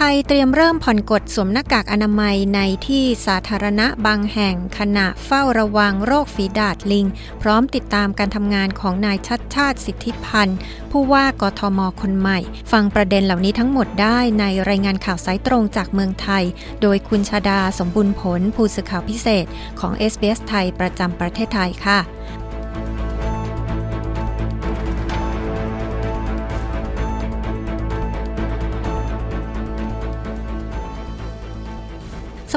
ทยเตรียมเริ่มผ่อนกฎสวมหน้ากากอนามัยในที่สาธารณะบางแห่งขณะเฝ้าระวังโรคฝีดาดลิง พร้อมติดตามการทำงานของนายชัดชาติสิทธิพันธ์ ผู้ว่ากทมคนใหม่ ฟังประเด็นเหล่านี้ทั้งหมดได้ในรายงานข่าวสายตรงจากเมืองไทย โดยคุณชาดาสมบุญผลผู้สื่อข่าวพิเศษของ SBS ไทยประจำประเทศไทยค่ะ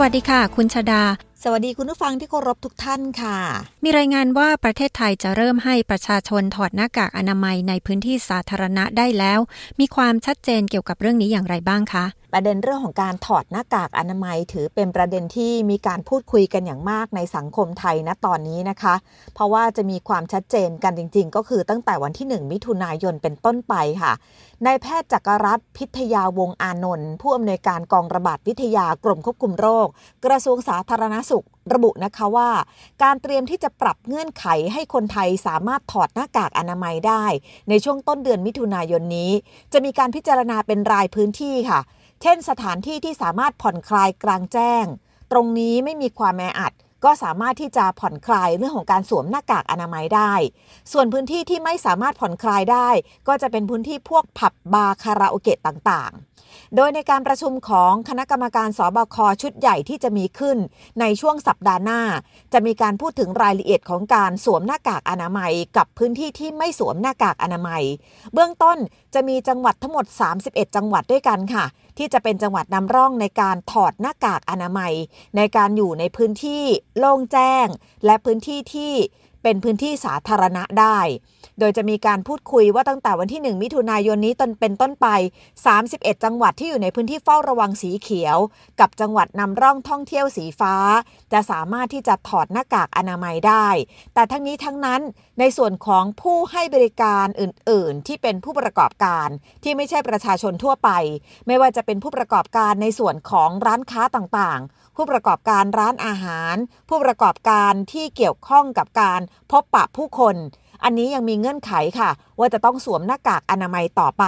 วัสดีค่ะ คุณชดา สวัสดีคุณผู้ฟังที่เคารพทุกท่านค่ะ มีรายงานว่าประเทศไทยจะเริ่มให้ประชาชนถอดหน้ากากอนามัยในพื้นที่สาธารณะได้แล้ว มีความชัดเจนเกี่ยวกับเรื่องนี้อย่างไรบ้างคะประเด็นเรื่องของการถอดหน้ากากอนามัย ถือเป็นประเด็นที่มีการพูดคุยกันอย่างมากในสังคมไทยณตอนนี้นะคะ เพราะว่าจะมีความชัดเจนกันจริง ๆ ก็คือตั้งแต่วันที่ 1 มิถุนายนเป็นต้นไปค่ะนายแพทย์จักรรัตน์พิทยาวงอานนท์ผู้อำนวยการกองระบาดวิทยากรมควบคุมโรค กระทรวงสาธารณสุขระบุนะคะว่า การเตรียมที่จะปรับเงื่อนไขให้คนไทยสามารถถอดหน้ากากอนามัยได้ ในช่วงต้นเดือนมิถุนายนนี้ จะมีการพิจารณาเป็นรายพื้นที่ค่ะ เช่นสถานที่ที่สามารถผ่อนคลายกลางแจ้ง ตรงนี้ไม่มีความแออัดก็สามารถที่จะผ่อนคลายเรื่องของการสวมหน้ากากอนามัยได้ ส่วนพื้นที่ที่ไม่สามารถผ่อนคลายได้ ก็จะเป็นพื้นที่พวกผับบาร์คาราโอเกะต่าง โดยในการประชุมของคณะกรรมการสบคชุดใหญ่ที่จะมีขึ้น ในช่วงสัปดาห์หน้า จะมีการพูดถึงรายละเอียดของการสวมหน้ากากอนามัย กับพื้นที่ที่ไม่สวมหน้ากากอนามัย เบื้องต้นจะมีจังหวัดทั้งหมด 31 จังหวัดด้วยกันค่ะ ที่จะเป็นจังหวัดนำร่องในการถอดหน้ากากอนามัย ในการอยู่ในพื้นที่โล่งแจ้ง และพื้นที่ที่ เป็นพื้นที่สาธารณะได้ โดยจะมีการพูดคุยว่าตั้งแต่วันที่ 1 มิถุนายนนี้ตนเป็นต้นไป 31 จังหวัดที่อยู่ในพื้นที่เฝ้าระวังสีเขียว กับจังหวัดนำร่องท่องเที่ยวสีฟ้า จะสามารถที่จะถอดหน้ากากอนามัยได้ แต่ทั้งนี้ทั้งนั้น ในส่วนของผู้ให้บริการอื่น ๆ ที่เป็นผู้ประกอบการที่ไม่ใช่ประชาชนทั่วไป ไม่ว่าจะเป็นผู้ประกอบการในส่วนของร้านค้าต่าง ๆ ผู้ประกอบการร้านอาหาร ผู้ประกอบการที่เกี่ยวข้องกับการพบปะผู้คน อันนี้ยังมีเงื่อนไขค่ะ ว่าจะต้องสวมหน้ากากอนามัยต่อไป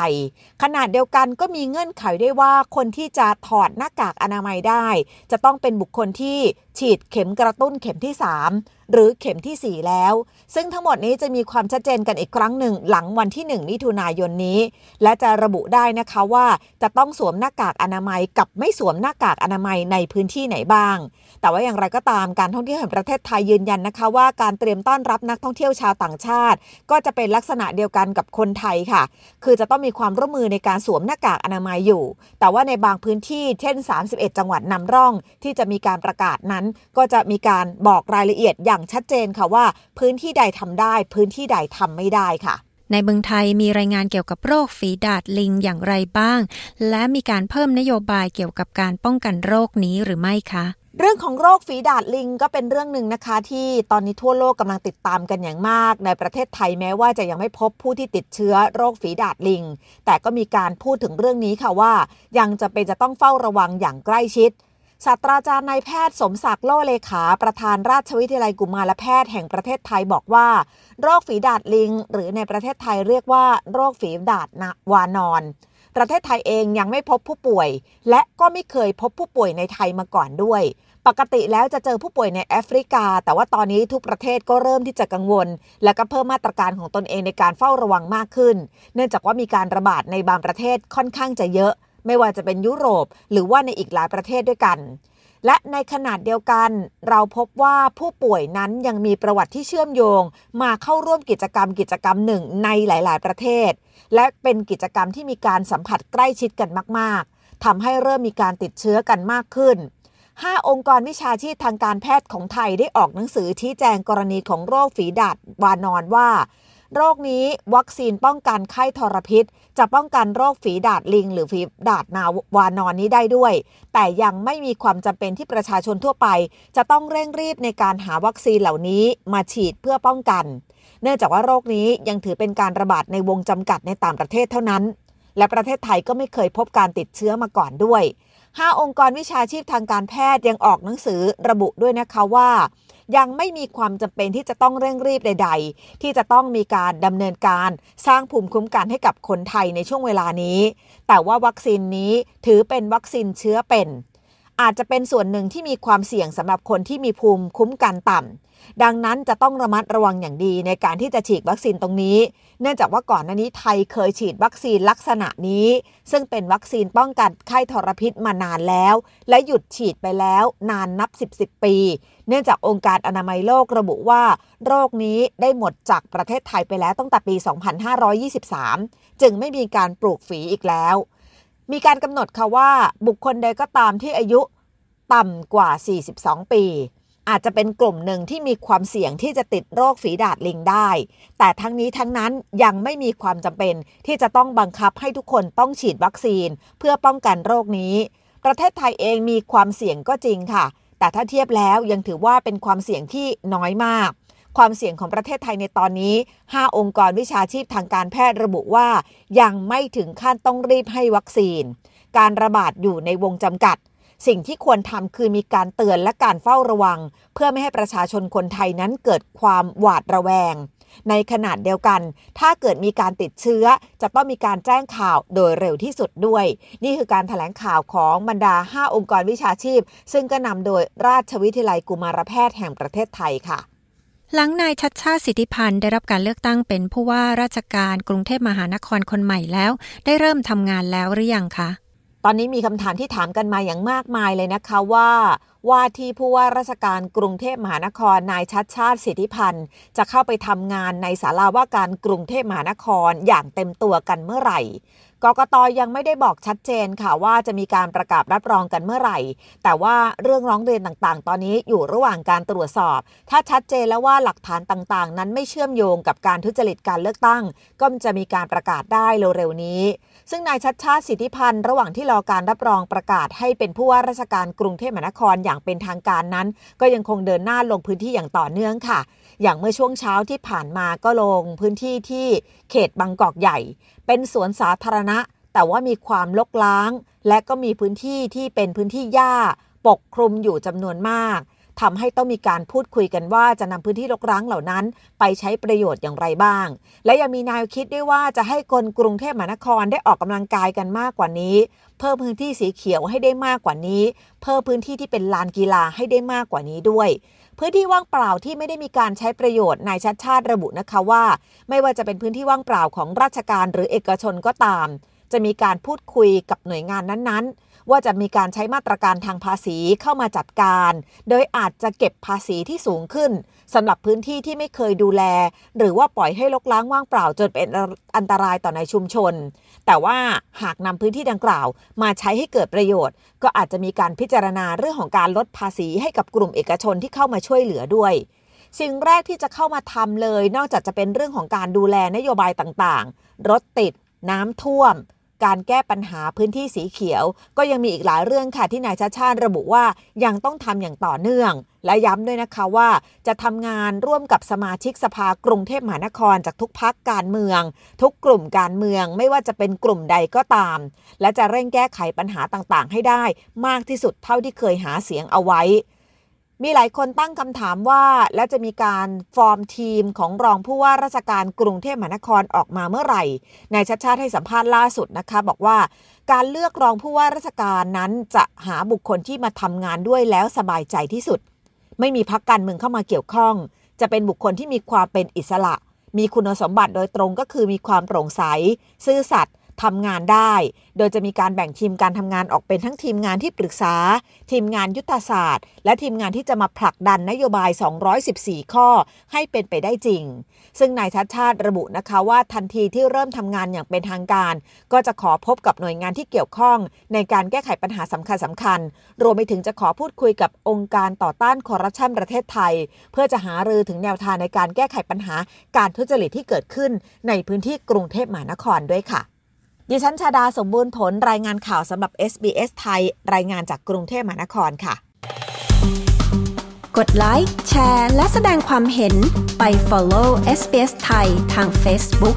ขนาดเดียวกันก็มีเงื่อนไขได้ว่าคนที่จะถอดหน้ากากอนามัยได้ จะต้องเป็นบุคคลที่ฉีดเข็มกระตุ้นเข็มที่ 3 หรือเข็มที่ 4 แล้ว ซึ่งทั้งหมดนี้จะมีความชัดเจนกันอีกครั้งหนึ่งหลังวันที่ 1 มิถุนายนนี้ และจะระบุได้นะคะว่าจะต้องสวมหน้ากากอนามัยกับไม่สวมหน้ากากอนามัยในพื้นที่ไหนบ้าง แต่ว่าอย่างไรก็ตามการท่องเที่ยวแห่งประเทศไทยยืนยันนะคะว่าการเตรียมต้อนรับนักท่องเที่ยวชาวต่างชาติ ก็จะเป็นลักษณะเดียวกันกับคนไทยค่ะ คือจะต้องมีความร่วมมือในการสวมหน้ากากอนามัยอยู่ แต่ว่าในบางพื้นที่เช่น 31 จังหวัดนำร่อง ที่จะมีการประกาศนั้นก็ก็จะมีการบอกรายละเอียดอย่างชัดเจนค่ะว่า พื้นที่ใดทำได้ พื้นที่ใดทำไม่ได้ค่ะในเมืองไทยมีรายงานเกี่ยวกับโรคฝีดาดลิงอย่างไรบ้าง และมีการเพิ่มนโยบายเกี่ยวกับการป้องกันโรคนี้หรือไม่คะ เรื่องของโรคฝีดาดลิงก็เป็นเรื่องหนึ่งนะคะ ที่ตอนนี้ทั่วโลกกำลังติดตามกันอย่างมาก ในประเทศไทยแม้ว่าจะยังไม่พบผู้ที่ติดเชื้อโรคฝีดาดลิง แต่ก็มีการพูดถึงเรื่องนี้ค่ะว่า ยังจะเป็นจะต้องเฝ้าระวังอย่างใกล้ชิดศาสตราจารย์นายแพทย์สมศักดิ์โลเลขา ประธานราชวิทยาลัยกุมารแพทย์แห่งประเทศไทยบอกว่า โรคฝีดาดลิง หรือในประเทศไทยเรียกว่า โรคฝีดาดวานอน ประเทศไทยเองยังไม่พบผู้ป่วย และก็ไม่เคยพบผู้ป่วยในไทยมาก่อนด้วย ปกติแล้วจะเจอผู้ป่วยในแอฟริกา แต่ว่าตอนนี้ทุกประเทศก็เริ่มที่จะกังวล และก็เพิ่มมาตรการของตนเองในการเฝ้าระวังมากขึ้น เนื่องจากว่ามีการระบาดในบางประเทศค่อนข้างจะเยอะ ไม่ว่าจะเป็นยุโรป หรือว่าในอีกหลายประเทศด้วยกัน และในขนาดเดียวกัน เราพบว่าผู้ป่วยนั้นยังมีประวัติที่เชื่อมโยง มาเข้าร่วมกิจกรรมกิจกรรมหนึ่งในหลาย ๆ ประเทศ และเป็นกิจกรรมที่มีการสัมผัสใกล้ชิดกันมาก ๆทำให้เริ่มมีการติดเชื้อกันมากขึ้น 5 องค์กรวิชาชีพทางการแพทย์ของไทยได้ออกหนังสือชี้แจงกรณีของโรคฝีดาดวานอนว่า โรคนี้วัคซีนป้องกันไข้ทรพิษ จะป้องกันโรคฝีดาดลิง หรือฝีดาดนาวานอนนี้ได้ด้วย แต่ยังไม่มีความจำเป็นที่ประชาชนทั่วไป จะต้องเร่งรีบในการหาวัคซีนเหล่านี้มาฉีดเพื่อป้องกัน เนื่องจากว่าโรคนี้ยังถือเป็นการระบาดในวงจำกัดในต่างประเทศเท่านั้น และประเทศไทยก็ไม่เคยพบการติดเชื้อมาก่อนด้วย5องค์กรวิชาชีพทางการแพทย์ยังออกหนังสือระบุด้วยนะคะว่า ยังไม่มีความจำเป็นที่จะต้องเร่งรีบใด ๆ ที่จะต้องมีการดำเนินการสร้างภูมิคุ้มกันให้กับคนไทยในช่วงเวลานี้ แต่ว่าวัคซีนนี้ถือเป็นวัคซีนเชื้อเป็น อาจจะเป็นส่วนหนึ่งที่มีความเสี่ยงสำหรับคนที่มีภูมิคุ้มกันต่ำดังนั้นจะต้องระมัดระวังอย่างดีในการที่จะฉีดวัคซีนตรงนี้ เนื่องจากว่าก่อนหน้านี้ไทยเคยฉีดวัคซีนลักษณะนี้ ซึ่งเป็นวัคซีนป้องกันไข้ทรพิษมานานแล้ว และหยุดฉีดไปแล้วนานนับ 10 10ปี เนื่องจากองค์การอนามัยโลกระบุว่า โรคนี้ได้หมดจากประเทศไทยไปแล้วตั้งแต่ปี 2523 จึงไม่มีการปลูกฝีอีกแล้ว มีการกำหนดค่ะว่าบุคคลใดก็ตามที่อายุต่ำกว่า 42 ปี อาจจะเป็นกลุ่มหนึ่งที่มีความเสี่ยงที่จะติดโรคฝีดาดลิงได้ แต่ทั้งนี้ทั้งนั้นยังไม่มีความจำเป็นที่จะต้องบังคับให้ทุกคนต้องฉีดวัคซีน เพื่อป้องกันโรคนี้ ประเทศไทยเองมีความเสี่ยงก็จริงค่ะ แต่ถ้าเทียบแล้วยังถือว่าเป็นความเสี่ยงที่น้อยมาก ความเสี่ยงของประเทศไทยในตอนนี้ 5 องค์กรวิชาชีพทางการแพทย์ระบุว่า ยังไม่ถึงขั้นต้องรีบให้วัคซีน การระบาดอยู่ในวงจำกัด สิ่งที่ควรทำคือมีการเตือนและการเฝ้าระวัง เพื่อไม่ให้ประชาชนคนไทยนั้นเกิดความหวาดระแวง ในขนาดเดียวกัน ถ้าเกิดมีการติดเชื้อ จะต้องมีการแจ้งข่าวโดยเร็วที่สุดด้วย นี่คือการถแถลงข่าวของบรรดา 5 องค์กรวิชาชีพ ซึ่งก็นำโดยราชวิทยาลัยกุมารแพทย์แห่งประเทศไทยค่ะ หลังนายชัดชาติสิทธิพันธ์ได้รับการเลือกตั้งเป็นผู้ว่าราชการกรุงเทพมหานครคนใหม่แล้ว ได้เริ่มทำงานแล้วหรือยังคะ ตอนนี้มีคำถามที่ถามกันมาอย่างมากมายเลยนะคะว่า ว่าที่ผู้ว่าราชการกรุงเทพมหานครนายชัดชาติสิทธิพันธ์ จะเข้าไปทำงานในศาลาว่าการกรุงเทพมหานครอย่างเต็มตัวกันเมื่อไหร่กกตยังไม่ได้บอกชัดเจนค่ะว่าจะมีการประกาศรับรองกันเมื่อไหร่ แต่ว่าเรื่องร้องเรียนต่างๆ ตอนนี้อยู่ระหว่างการตรวจสอบ ถ้าชัดเจนแล้วว่าหลักฐานต่างๆ นั้นไม่เชื่อมโยงกับการทุจริตการเลือกตั้ง ก็จะมีการประกาศได้เร็วๆนี้ ซึ่งนายชัดชาติสิทธิพันธ์ระหว่างที่รอการรับรองประกาศให้เป็นผู้ว่าราชการกรุงเทพมหานครอย่างางเป็นทางการนั้น ก็ยังคงเดินหน้าลงพื้นที่อย่างต่อเนื่องค่ะ อย่างเมื่อช่วงเช้าที่ผ่านมาก็ลงพื้นที่ที่เขตบางกอกใหญ่ เป็นสวนสาธารณะ แต่ว่ามีความลกล้าง และก็มีพื้นที่ที่เป็นพื้นที่หญ้าปกคลุมอยู่จำนวนมาก ทำให้ต้องมีการพูดคุยกันว่าจะนำพื้นที่รกร้างเหล่านั้น ไปใช้ประโยชน์อย่างไรบ้าง และยังมีแนวคิดด้วยว่าจะให้คนกรุงเทพมหานครได้ออกกำลังกายกันมากกว่านี้ เพิ่มพื้นที่สีเขียวให้ได้มากกว่านี้ เพิ่มพื้นที่ที่เป็นลานกีฬาให้ได้มากกว่านี้ด้วยพื้นที่ว่างเปล่าที่ไม่ได้มีการใช้ประโยชน์นายชัดชาติระบุนะคะว่า ไม่ว่าจะเป็นพื้นที่ว่างเปล่าของราชการหรือเอกชนก็ตาม จะมีการพูดคุยกับหน่วยงานนั้นๆ ว่าจะมีการใช้มาตรการทางภาษีเข้ามาจัดการ โดยอาจจะเก็บภาษีที่สูงขึ้นสำหรับพื้นที่ที่ไม่เคยดูแล หรือว่าปล่อยให้ลกล้างว่างเปล่าจนเป็นอันตรายต่อในชุมชน แต่ว่าหากนำพื้นที่ดังกล่าว มาใช้ให้เกิดประโยชน์ ก็อาจจะมีการพิจารณาเรื่องของการลดภาษีให้กับกลุ่มเอกชนที่เข้ามาช่วยเหลือด้วยสิ่งแรกที่จะเข้ามาทำเลย นอกจากจะเป็นเรื่องของการดูแลนโยบายต่างๆ รถติด น้ำท่วม การแก้ปัญหาพื้นที่สีเขียว ก็ยังมีอีกหลายเรื่องค่ะที่นายชาชาติระบุว่ายังต้องทำอย่างต่อเนื่อง และย้ำด้วยนะคะว่า จะทำงานร่วมกับสมาชิกสภากรุงเทพมหานครจากทุกพักการเมือง ทุกกลุ่มการเมืองไม่ว่าจะเป็นกลุ่มใดก็ตาม และจะเร่งแก้ไขปัญหาต่างๆ ให้ได้ มากที่สุดเท่าที่เคยหาเสียงเอาไว้ มีหลายคนตั้งคำถามว่า และจะมีการฟอร์มทีมของรองผู้ว่าราชการกรุงเทพมหานครออกมาเมื่อไหร่นายชัดชาติให้สัมภาษณ์ล่าสุดนะคะ บอกว่าการเลือกรองผู้ว่าราชการนั้นจะหาบุคคลที่มาทำงานด้วยแล้วสบายใจที่สุด ไม่มีพักการเมืองเข้ามาเกี่ยวข้อง จะเป็นบุคคลที่มีความเป็นอิสระ มีคุณสมบัติโดยตรงก็คือมีความโปร่งใส ซื่อสัตย์ ทำงานได้ โดยจะมีการแบ่งทีมการทำงานออกเป็นทั้งทีมงานที่ปรึกษา ทีมงานยุทธศาสตร์ และทีมงานที่จะมาผลักดันนโยบาย 214 ข้อให้เป็นไปได้จริง ซึ่งนายชัดชาติระบุนะคะว่าทันทีที่เริ่มทำงานอย่างเป็นทางการ ก็จะขอพบกับหน่วยงานที่เกี่ยวข้อง ในการแก้ไขปัญหาสำคัญสำคัญ รวมไปถึงจะขอพูดคุยกับองค์การต่อต้านคอร์รัปชันประเทศไทย เพื่อจะหารือถึงแนวทางในการแก้ไขปัญหาการทุจริตที่เกิดขึ้น ในพื้นที่กรุงเทพมหานครด้วยค่ะ ดิฉันชาดาสมบูรณ์ผลรายงานข่าวสำหรับ SBS ไทย รายงานจากกรุงเทพมหานครค่ะ กดไลค์แชร์ และแสดงความเห็นไป follow SBS ไทยทาง Facebook